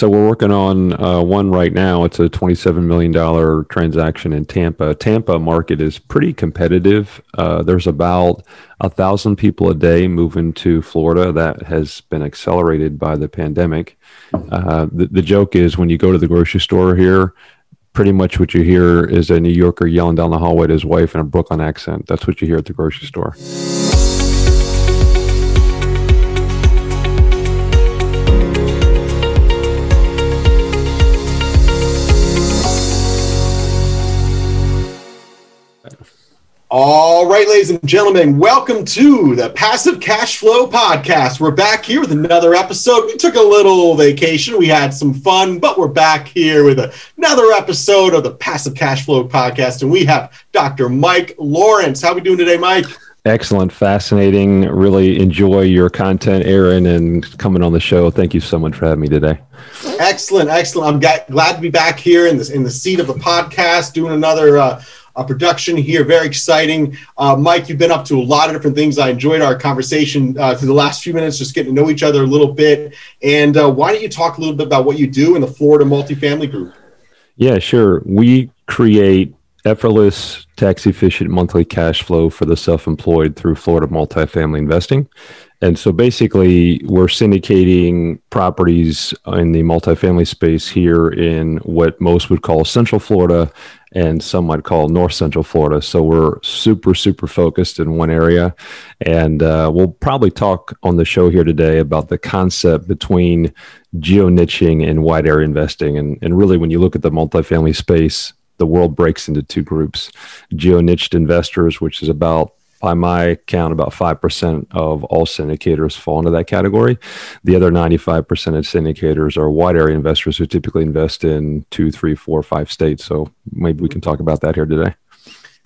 So we're working on uh, one right now. It's a $27 million transaction in Tampa. Tampa market is pretty competitive. Uh, there's about a thousand people a day moving to Florida. That has been accelerated by the pandemic. Uh, the, the joke is when you go to the grocery store here, pretty much what you hear is a New Yorker yelling down the hallway to his wife in a Brooklyn accent. That's what you hear at the grocery store. All right, ladies and gentlemen, welcome to the Passive Cash Flow Podcast. We're back here with another episode. We took a little vacation, we had some fun, but we're back here with another episode of the Passive Cash Flow Podcast. And we have Dr. Mike Lawrence. How are we doing today, Mike? Excellent, fascinating. Really enjoy your content, Aaron, and coming on the show. Thank you so much for having me today. Excellent, excellent. I'm glad to be back here in this in the seat of the podcast, doing another. Uh, uh, production here. Very exciting. Uh, Mike, you've been up to a lot of different things. I enjoyed our conversation uh, through the last few minutes, just getting to know each other a little bit. And uh, why don't you talk a little bit about what you do in the Florida Multifamily Group? Yeah, sure. We create effortless, tax efficient monthly cash flow for the self employed through Florida multifamily investing. And so basically, we're syndicating properties in the multifamily space here in what most would call Central Florida and some might call North Central Florida. So we're super, super focused in one area. And uh, we'll probably talk on the show here today about the concept between geo niching and wide area investing. And, and really, when you look at the multifamily space, the world breaks into two groups geo niched investors, which is about by my count, about 5% of all syndicators fall into that category. The other 95% of syndicators are wide area investors who typically invest in two, three, four, five states. So maybe we can talk about that here today.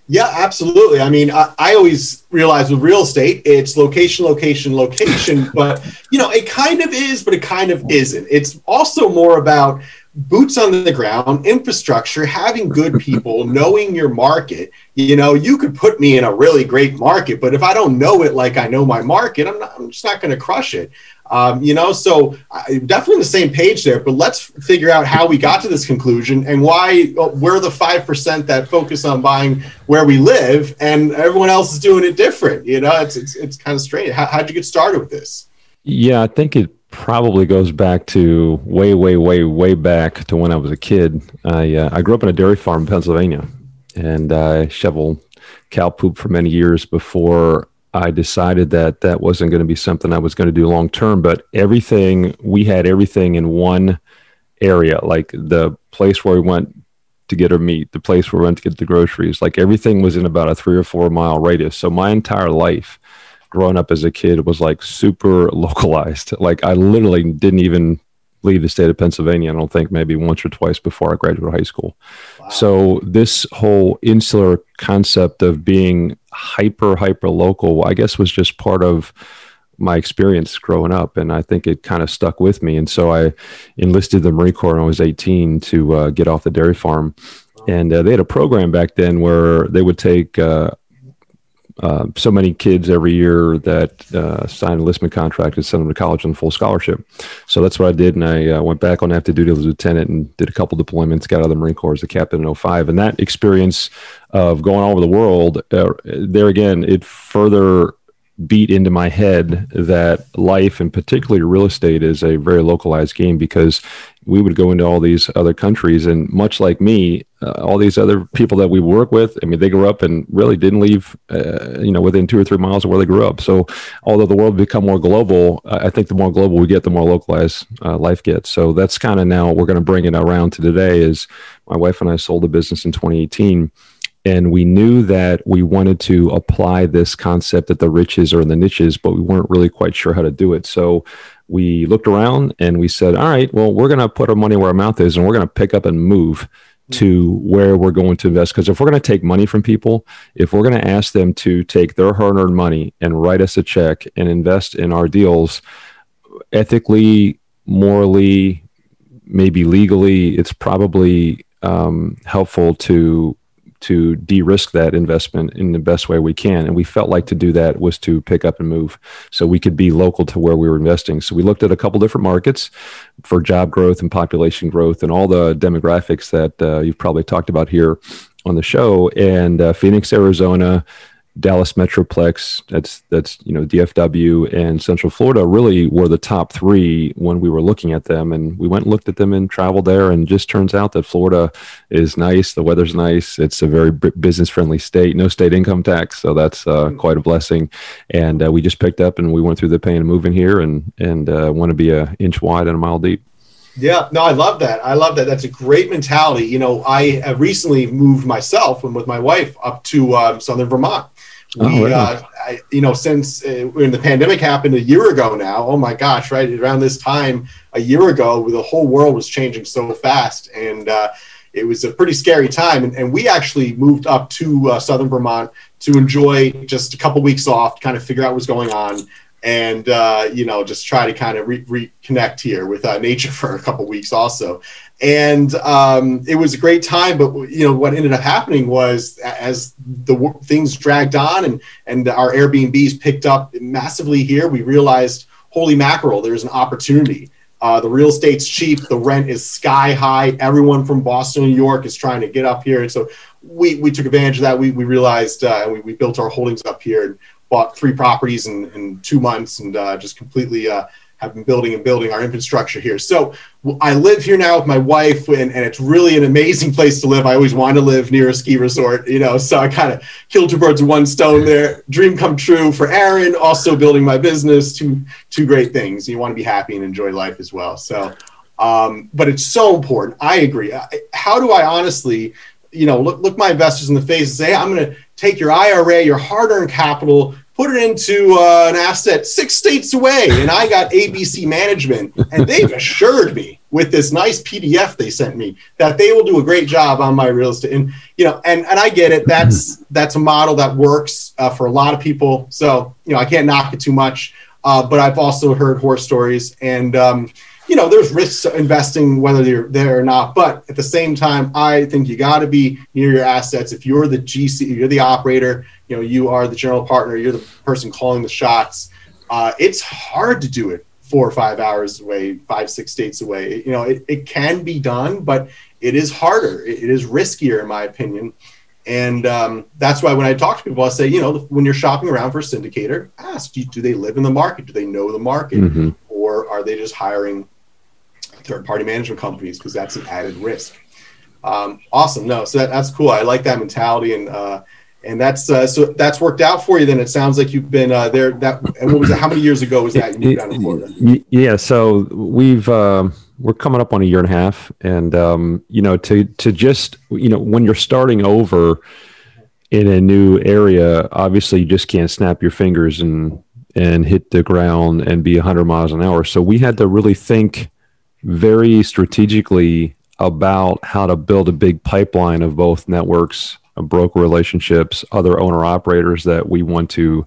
Yeah, absolutely. I mean, I, I, always realize with real estate, it's location, location, location, but you know, it kind of is, but it kind of isn't. It's also more about boots on the ground, infrastructure, having good people, knowing your market. You know, you could put me in a really great market, but if I don't know it like I know my market, I'm, not, I'm just not going to crush it. Um, you know, so I, definitely on the same page there. But let's figure out how we got to this conclusion and why uh, we're the five percent that focus on buying where we live, and everyone else is doing it different. You know, it's it's, it's kind of strange. How, how'd you get started with this? Yeah, I think it probably goes back to way, way, way, way back to when I was a kid. I uh, I grew up in a dairy farm in Pennsylvania, and I shoveled cow poop for many years before I decided that that wasn't going to be something I was going to do long term. But everything we had everything in one area, like the place where we went to get our meat, the place where we went to get the groceries, like everything was in about a three or four mile radius. So my entire life growing up as a kid was like super localized. Like I literally didn't even leave the state of Pennsylvania. I don't think maybe once or twice before I graduated high school. Wow. So this whole insular concept of being hyper hyper local, I guess, was just part of my experience growing up, and I think it kind of stuck with me. And so I enlisted the Marine Corps when I was 18 to uh, get off the dairy farm. And uh, they had a program back then where they would take uh, uh, so many kids every year that uh, signed enlistment contract and send them to college on full scholarship. So that's what I did. And I uh, went back on active duty as a lieutenant and did a couple deployments, got out of the Marine Corps as a captain in 05. And that experience of going all over the world, uh, there again, it further beat into my head that life and particularly real estate is a very localized game because we would go into all these other countries and much like me uh, all these other people that we work with i mean they grew up and really didn't leave uh, you know within two or three miles of where they grew up. So although the world become more global i think the more global we get the more localized uh, life gets. So that's kind of now we're going to bring it around to today is my wife and i sold a business in 2018 and we knew that we wanted to apply this concept that the riches are in the niches but we weren't really quite sure how to do it. So we looked around and we said all right well we're going to put our money where our mouth is and we're going to pick up and move to where we're going to invest. Because if we're going to take money from people if we're going to ask them to take their hard-earned money and write us a check and invest in our deals ethically morally maybe legally it's probably um, helpful to to de-risk that investment in the best way we can. And we felt like to do that was to pick up and move so we could be local to where we were investing. So we looked at a couple different markets for job growth and population growth and all the demographics that uh, you've probably talked about here on the show. And uh, Phoenix, Arizona, Dallas Metroplex, that's that's you know DFW and Central Florida really were the top three when we were looking at them, and we went and looked at them and traveled there, and just turns out that Florida is nice, the weather's nice, it's a very business friendly state, no state income tax, so that's uh, mm. quite a blessing, and uh, we just picked up and we went through the pain of moving here, and and uh, want to be an inch wide and a mile deep. Yeah, no, I love that. I love that. That's a great mentality. You know, I have recently moved myself and with my wife up to um, Southern Vermont we, oh, uh, I, you know, since uh, when the pandemic happened a year ago now, oh my gosh, right around this time a year ago, the whole world was changing so fast, and uh, it was a pretty scary time. And, and we actually moved up to uh, southern Vermont to enjoy just a couple weeks off, to kind of figure out what's going on, and uh, you know, just try to kind of re- reconnect here with uh, nature for a couple weeks also and um, it was a great time. But you know what ended up happening was as the things dragged on and and our Airbnbs picked up massively here, we realized, holy mackerel, there's an opportunity. Uh, the real estate's cheap, the rent is sky high. Everyone from Boston, New York is trying to get up here, and so we we took advantage of that. We we realized uh, we we built our holdings up here and bought three properties in, in two months and uh, just completely uh, have been building and building our infrastructure here. So I live here now with my wife, and, and it's really an amazing place to live. I always wanted to live near a ski resort, you know, so I kind of killed two birds with one stone there. Dream come true for Aaron, also building my business, two, two great things. You want to be happy and enjoy life as well. So, um, but it's so important. I agree. How do I honestly, you know, look, look my investors in the face and say, hey, I'm going to take your IRA, your hard earned capital, put it into uh, an asset six states away. And I got ABC Management, and they've assured me with this nice PDF they sent me that they will do a great job on my real estate. And you know, and and I get it. That's that's a model that works uh, for a lot of people. So you know, I can't knock it too much. Uh, but I've also heard horror stories, and um, you know, there's risks investing whether you're there or not. But at the same time, I think you got to be near your assets. If you're the GC, you're the operator, you know, you are the general partner, you're the person calling the shots. Uh, it's hard to do it four or five hours away, five, six states away. You know, it, it can be done, but it is harder. it, it is riskier, in my opinion. And um, that's why when I talk to people, I say, you know, when you're shopping around for a syndicator, ask, do, do they live in the market? Do they know the market? Mm-hmm. Or are they just hiring third party management companies because that's an added risk. Um, awesome. No, so that, that's cool. I like that mentality and uh, and that's uh, so that's worked out for you. Then it sounds like you've been uh, there. That and what was it? How many years ago was that? Yeah, so we've uh, we're coming up on a year and a half, and um, you know to to just you know when you're starting over in a new area, obviously you just can't snap your fingers and and hit the ground and be 100 miles an hour. So we had to really think very strategically about how to build a big pipeline of both networks, broker relationships, other owner operators that we want to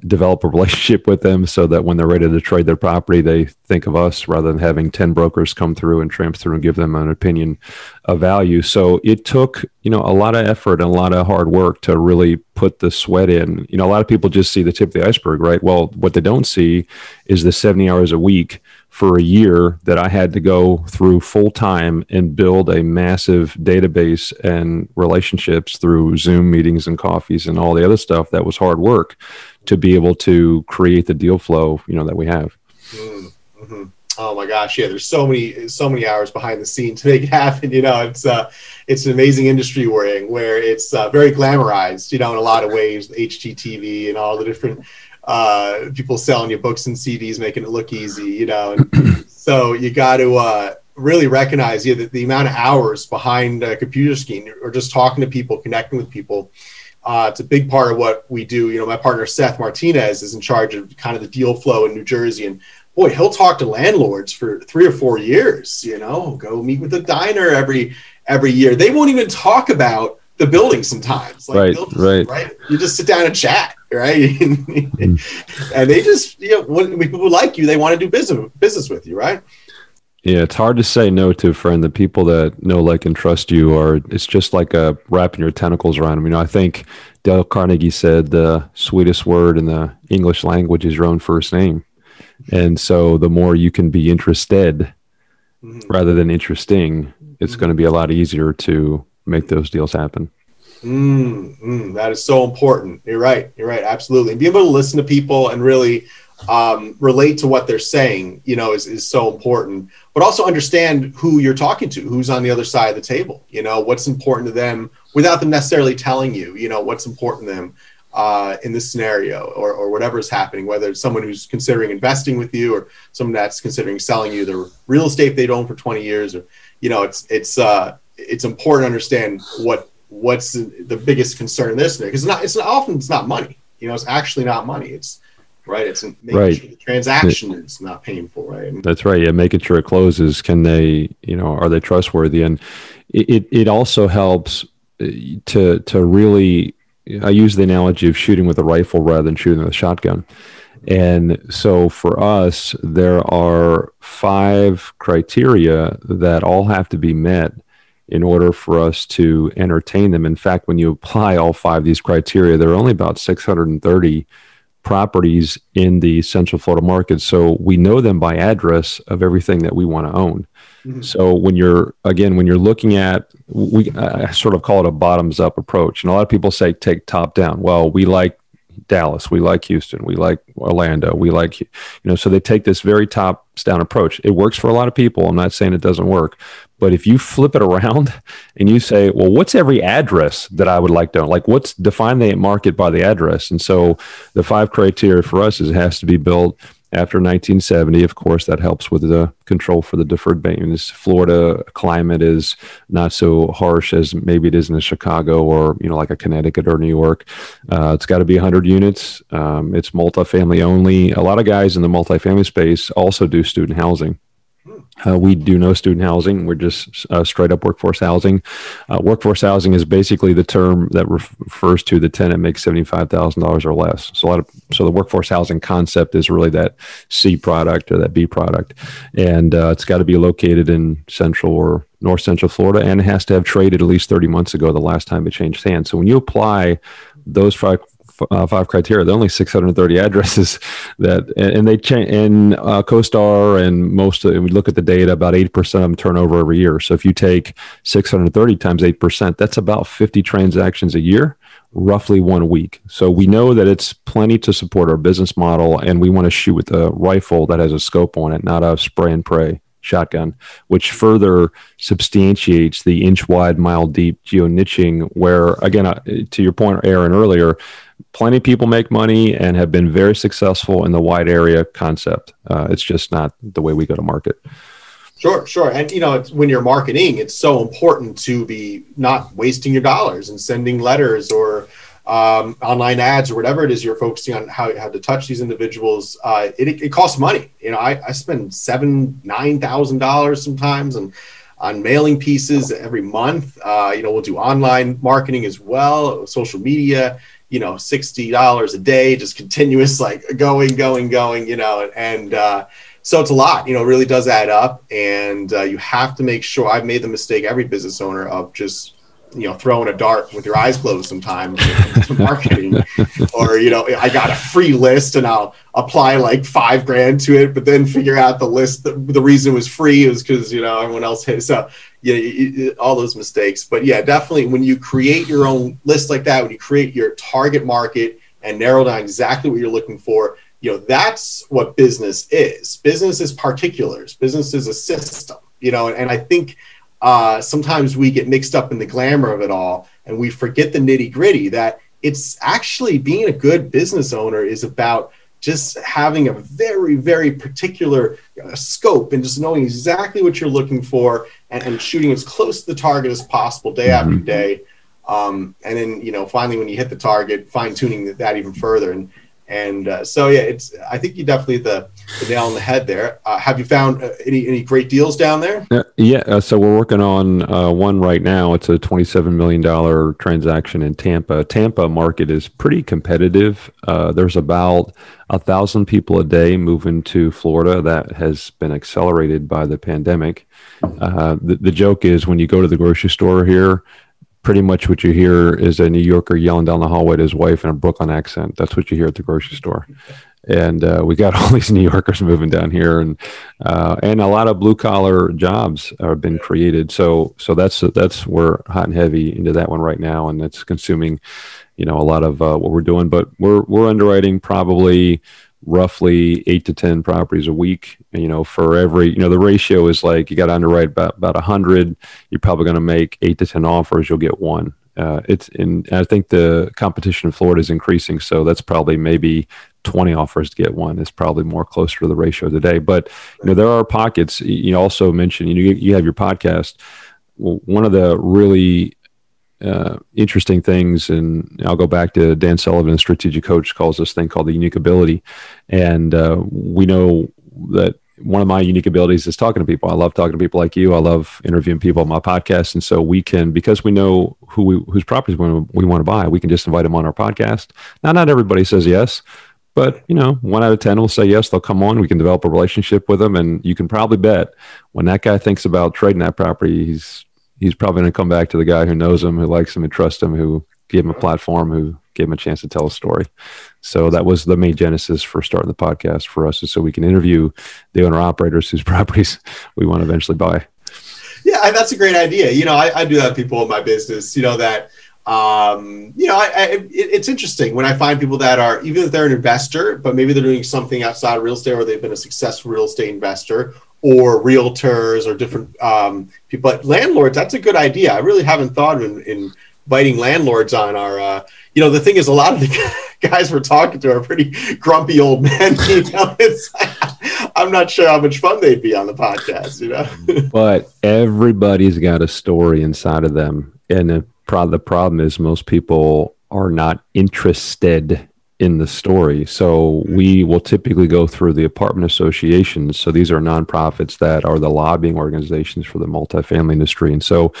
develop a relationship with them so that when they're ready to trade their property, they think of us rather than having 10 brokers come through and tramp through and give them an opinion of value. So it took, you know, a lot of effort and a lot of hard work to really put the sweat in. You know, a lot of people just see the tip of the iceberg, right? Well, what they don't see is the 70 hours a week for a year that I had to go through full time and build a massive database and relationships through Zoom meetings and coffees and all the other stuff that was hard work to be able to create the deal flow, you know, that we have. Mm-hmm. Oh my gosh, yeah. There's so many, so many hours behind the scenes to make it happen. You know, it's uh, it's an amazing industry we're in, where it's uh, very glamorized. You know, in a lot of ways, HGTV and all the different uh, people selling you books and CDs, making it look easy, you know. And so you got to uh, really recognize yeah, the, the amount of hours behind a computer screen or just talking to people, connecting with people. Uh, it's a big part of what we do. You know, my partner Seth Martinez is in charge of kind of the deal flow in New Jersey, and boy, he'll talk to landlords for three or four years. You know, go meet with a diner every every year. They won't even talk about the building sometimes. Like, right, just, right, right. You just sit down and chat, right? and they just, you know, when, when people like you, they want to do business business with you, right? Yeah, it's hard to say no to, a friend. The people that know, like, and trust you are, it's just like a wrapping your tentacles around them. You know, I think Dale Carnegie said the sweetest word in the English language is your own first name. And so the more you can be interested mm-hmm. rather than interesting, it's mm-hmm. going to be a lot easier to make those deals happen. Mm, mm, that is so important. You're right. You're right. Absolutely. And be able to listen to people and really um, relate to what they're saying, you know, is, is so important. But also understand who you're talking to, who's on the other side of the table. You know, what's important to them without them necessarily telling you. You know, what's important to them uh, in this scenario, or or whatever is happening. Whether it's someone who's considering investing with you, or someone that's considering selling you their real estate they've owned for 20 years, or you know, it's it's uh, it's important to understand what what's the biggest concern in this because it's not it's not, often it's not money. You know, it's actually not money. It's right? It's making right. sure the transaction is not painful, right? That's right. Yeah, making sure it closes. Can they, you know, are they trustworthy? And it it also helps uh, to to really. I use the analogy of shooting with a rifle rather than shooting with a shotgun. And so for us, there are five criteria that all have to be met in order for us to entertain them. In fact, when you apply all five of these criteria, there are only about 630 properties in the Central Florida market. So we know them by address of everything that we want to own. Mm-hmm. So when you're again when you're looking at we I sort of call it a bottoms up approach. And a lot of people say take top down. Well, we like Dallas, we like Houston, we like Orlando, we like you know so they take this very top down approach. It works for a lot of people. I'm not saying it doesn't work, but if you flip it around and you say, well, what's every address that I would like to own? Like, what's define the market by the address? And so the five criteria for us is it has to be built after 1970. Of course, that helps with the control for the deferred maintenance. Florida climate is not so harsh as maybe it is in Chicago or, you know, like a Connecticut or New York. Uh, it's got to be 100 units. Um, it's multifamily only. A lot of guys in the multifamily space also do student housing. Uh, we do no student housing. We're just uh, straight up workforce housing. Uh, workforce housing is basically the term that ref- refers to the tenant makes seventy five thousand dollars or less. So a lot of so the workforce housing concept is really that C product or that B product, and uh, it's got to be located in central or north central Florida, and it has to have traded at least thirty months ago the last time it changed hands. So when you apply those five uh, five criteria. There are only 630 addresses that, and they change in uh, CoStar and most. Of, we look at the data. About 80 percent of them turn over every year. So if you take 630 times eight percent, that's about 50 transactions a year, roughly one week. So we know that it's plenty to support our business model, and we want to shoot with a rifle that has a scope on it, not a spray and pray shotgun, which further substantiates the inch wide, mile deep geo niching. Where, again, uh, to your point, Aaron, earlier, plenty of people make money and have been very successful in the wide area concept. Uh, it's just not the way we go to market. Sure, sure. And you know, when you're marketing, it's so important to be not wasting your dollars and sending letters or um, online ads or whatever it is you're focusing on how, how to touch these individuals. Uh, it, it costs money. You know, I, I spend seven, nine thousand dollars sometimes and on mailing pieces every month. Uh, you know, we'll do online marketing as well, social media you know, sixty dollars a day, just continuous, like going, going, going, you know, and uh, so it's a lot. You know, it really does add up, and uh, you have to make sure. I've made the mistake every business owner of just you know throwing a dart with your eyes closed sometimes to marketing or you know i got a free list and i'll apply like five grand to it but then figure out the list the, the reason it was free is because you know everyone else hit so yeah, all those mistakes. But yeah, definitely when you create your own list like that, when you create your target market and narrow down exactly what you're looking for, you know, that's what business is. Business is particulars. Business is a system, you know, and, and I think uh, sometimes we get mixed up in the glamour of it all and we forget the nitty gritty that it's actually being a good business owner is about just having a very very particular uh, scope and just knowing exactly what you're looking for and, and shooting as close to the target as possible day mm-hmm. after day um, and then you know finally when you hit the target fine tuning that, that even further and And uh, so, yeah, it's. I think you definitely the, the nail on the head there. Uh, have you found uh, any any great deals down there? Uh, yeah, uh, so we're working on uh, one right now. It's a twenty-seven million dollar transaction in Tampa. Tampa market is pretty competitive. there's about a thousand people a day moving to Florida. That has been accelerated by the pandemic. the, the joke is when you go to the grocery store here pretty much what you hear is a New Yorker yelling down the hallway to his wife in a Brooklyn accent. That's what you hear at the grocery store. And uh, we got all these New Yorkers moving down here, and uh, and a lot of blue collar jobs have been created. So so that's that's we're hot and heavy into that one right now, and that's consuming, you know, a lot of uh, what we're doing. But we're we're underwriting probably roughly eight to 10 properties a week. You know, for every, you know, the ratio is like you got to underwrite about, about a 100. You're probably going to make eight to 10 offers, you'll get one. Uh, it's in, I think the competition in Florida is increasing. So that's probably maybe 20 offers to get one is probably more closer to the ratio today. But, you know, there are pockets. You also mentioned, you know, you, have your podcast. Well, one of the really uh, interesting things, and I'll go back to Dan Sullivan, strategic coach, calls this thing called the unique ability, and uh, we know that one of my unique abilities is talking to people. I love talking to people like you. I love interviewing people on my podcast, and so we can because we know who we, whose properties we, we want to buy, we can just invite them on our podcast. Now, not everybody says yes. But you know, one out of ten will say yes. They'll come on. We can develop a relationship with them, and you can probably bet when that guy thinks about trading that property, he's he's probably going to come back to the guy who knows him, who likes him, and trusts him, who gave him a platform, who gave him a chance to tell a story. So that was the main genesis for starting the podcast for us, is so we can interview the owner operators whose properties we want to eventually buy. Yeah, that's a great idea. You know, I, I do have people in my business, you know, that um, you know, I, I, it, it's interesting when I find people that are even if they're an investor, but maybe they're doing something outside real estate or they've been a successful real estate investor, or realtors or different um, people. But landlords, that's a good idea. I really haven't thought of in, inviting landlords on our. Uh, you know, the thing is, a lot of the guys we're talking to are pretty grumpy old men. You know, I'm not sure how much fun they'd be on the podcast. You know, but everybody's got a story inside of them, and the problem is most people are not interested in the story. So we will typically go through the apartment associations. So these are nonprofits that are the lobbying organizations for the multifamily industry. And so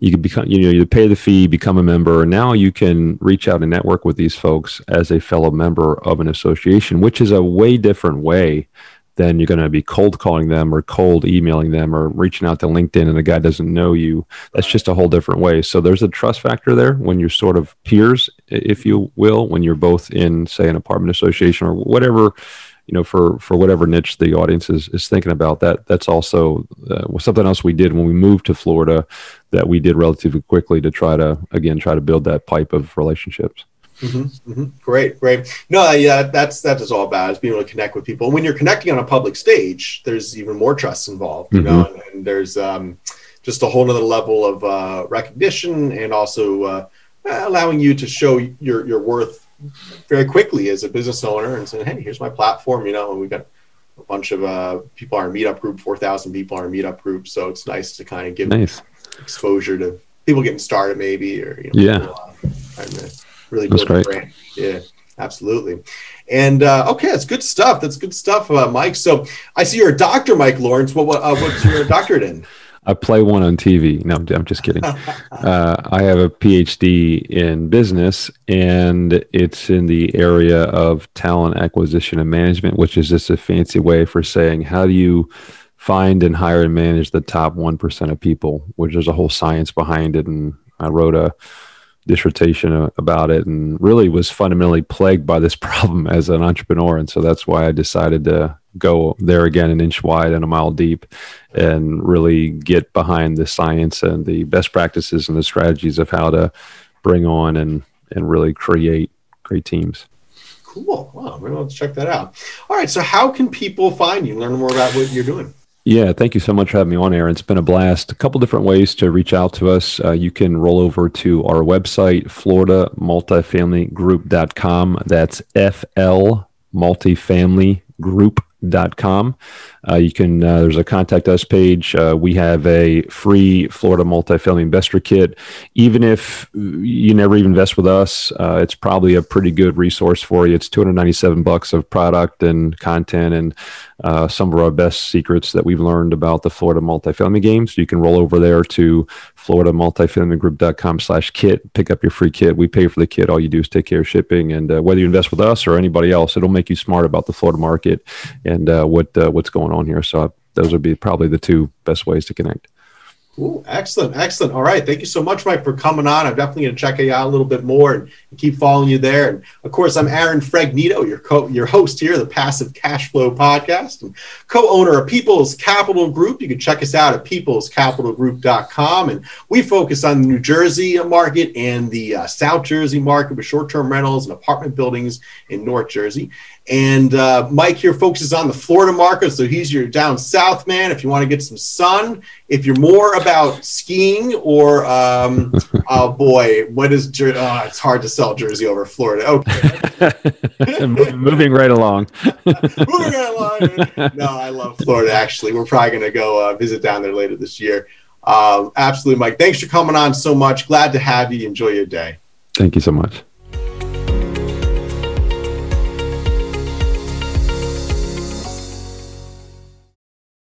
you can become, you know, you pay the fee, become a member, and now you can reach out and network with these folks as a fellow member of an association, which is a way different way then you're going to be cold calling them or cold emailing them or reaching out to LinkedIn and the guy doesn't know you. That's just a whole different way. So there's a trust factor there when you're sort of peers, if you will, when you're both in, say, an apartment association or whatever, you know, for for whatever niche the audience is is thinking about. That that's also uh, something else we did when we moved to Florida that we did relatively quickly to try to again try to build that pipe of relationships. Mm-hmm, mm-hmm. Great, great. No, yeah, that's that is all about is being able to connect with people. And when you're connecting on a public stage, there's even more trust involved, you mm-hmm. know, and, and there's um, just a whole other level of uh, recognition and also uh, allowing you to show your your worth very quickly as a business owner and saying, hey, here's my platform, you know, and we've got a bunch of uh, people on our meetup group, four thousand people on our meetup group, so it's nice to kind of give nice. exposure to people getting started, maybe, or you know, yeah. People, uh, really build a brand. Yeah, absolutely. And uh, okay, that's good stuff. That's good stuff, uh, Mike. So I see you're a doctor, Mike Lawrence. What, what uh, what's your doctorate in? I play one on TV. No, I'm just kidding. uh, I have a PhD in business, and it's in the area of talent acquisition and management, which is just a fancy way for saying how do you find and hire and manage the top 1% of people, which there's a whole science behind it. And I wrote a dissertation about it and really was fundamentally plagued by this problem as an entrepreneur. And so that's why I decided to go there again an inch wide and a mile deep and really get behind the science and the best practices and the strategies of how to bring on and, and really create great teams. Cool. Wow. Maybe I'll check that out. All right. So how can people find you, learn more about what you're doing? Yeah, thank you so much for having me on, Aaron. It's been a blast. A couple different ways to reach out to us. Uh, you can roll over to our website, floridamultifamilygroup.com. That's FL multifamilygroup floridaMultifamilyGroup.com. Uh, you can, uh, there's a contact us page. Uh, we have a free Florida multifamily investor kit. Even if you never even invest with us, uh, it's probably a pretty good resource for you. It's 297 bucks of product and content and uh, some of our best secrets that we've learned about the Florida multifamily game. So you can roll over there to floridamultifamilygroup.com slash kit, pick up your free kit. We pay for the kit. All you do is take care of shipping. And uh, whether you invest with us or anybody else, it'll make you smart about the Florida market and what what's going on here. So those would be probably the two best ways to connect. Cool. Excellent. Excellent. All right. Thank you so much, Mike, for coming on. I'm definitely going to check you out a little bit more and, keep following you there. And of course, I'm Aaron Fragnito, your co- your host here, the Passive Cash Flow Podcast, and co-owner of People's Capital Group. You can check us out at peoplescapitalgroup.com. And we focus on the New Jersey market and the uh, South Jersey market with short-term rentals and apartment buildings in North Jersey. And uh, Mike here focuses on the Florida market. So he's your down south man if you want to get some sun. If you're more about skiing or, um, oh boy, what is, Jer- oh, it's hard to sell Jersey over Florida. Okay. Moving right along. Moving right along. No, I love Florida, actually. We're probably going to go uh, visit down there later this year. Um, absolutely, Mike. Thanks for coming on so much. Glad to have you. Enjoy your day. Thank you so much.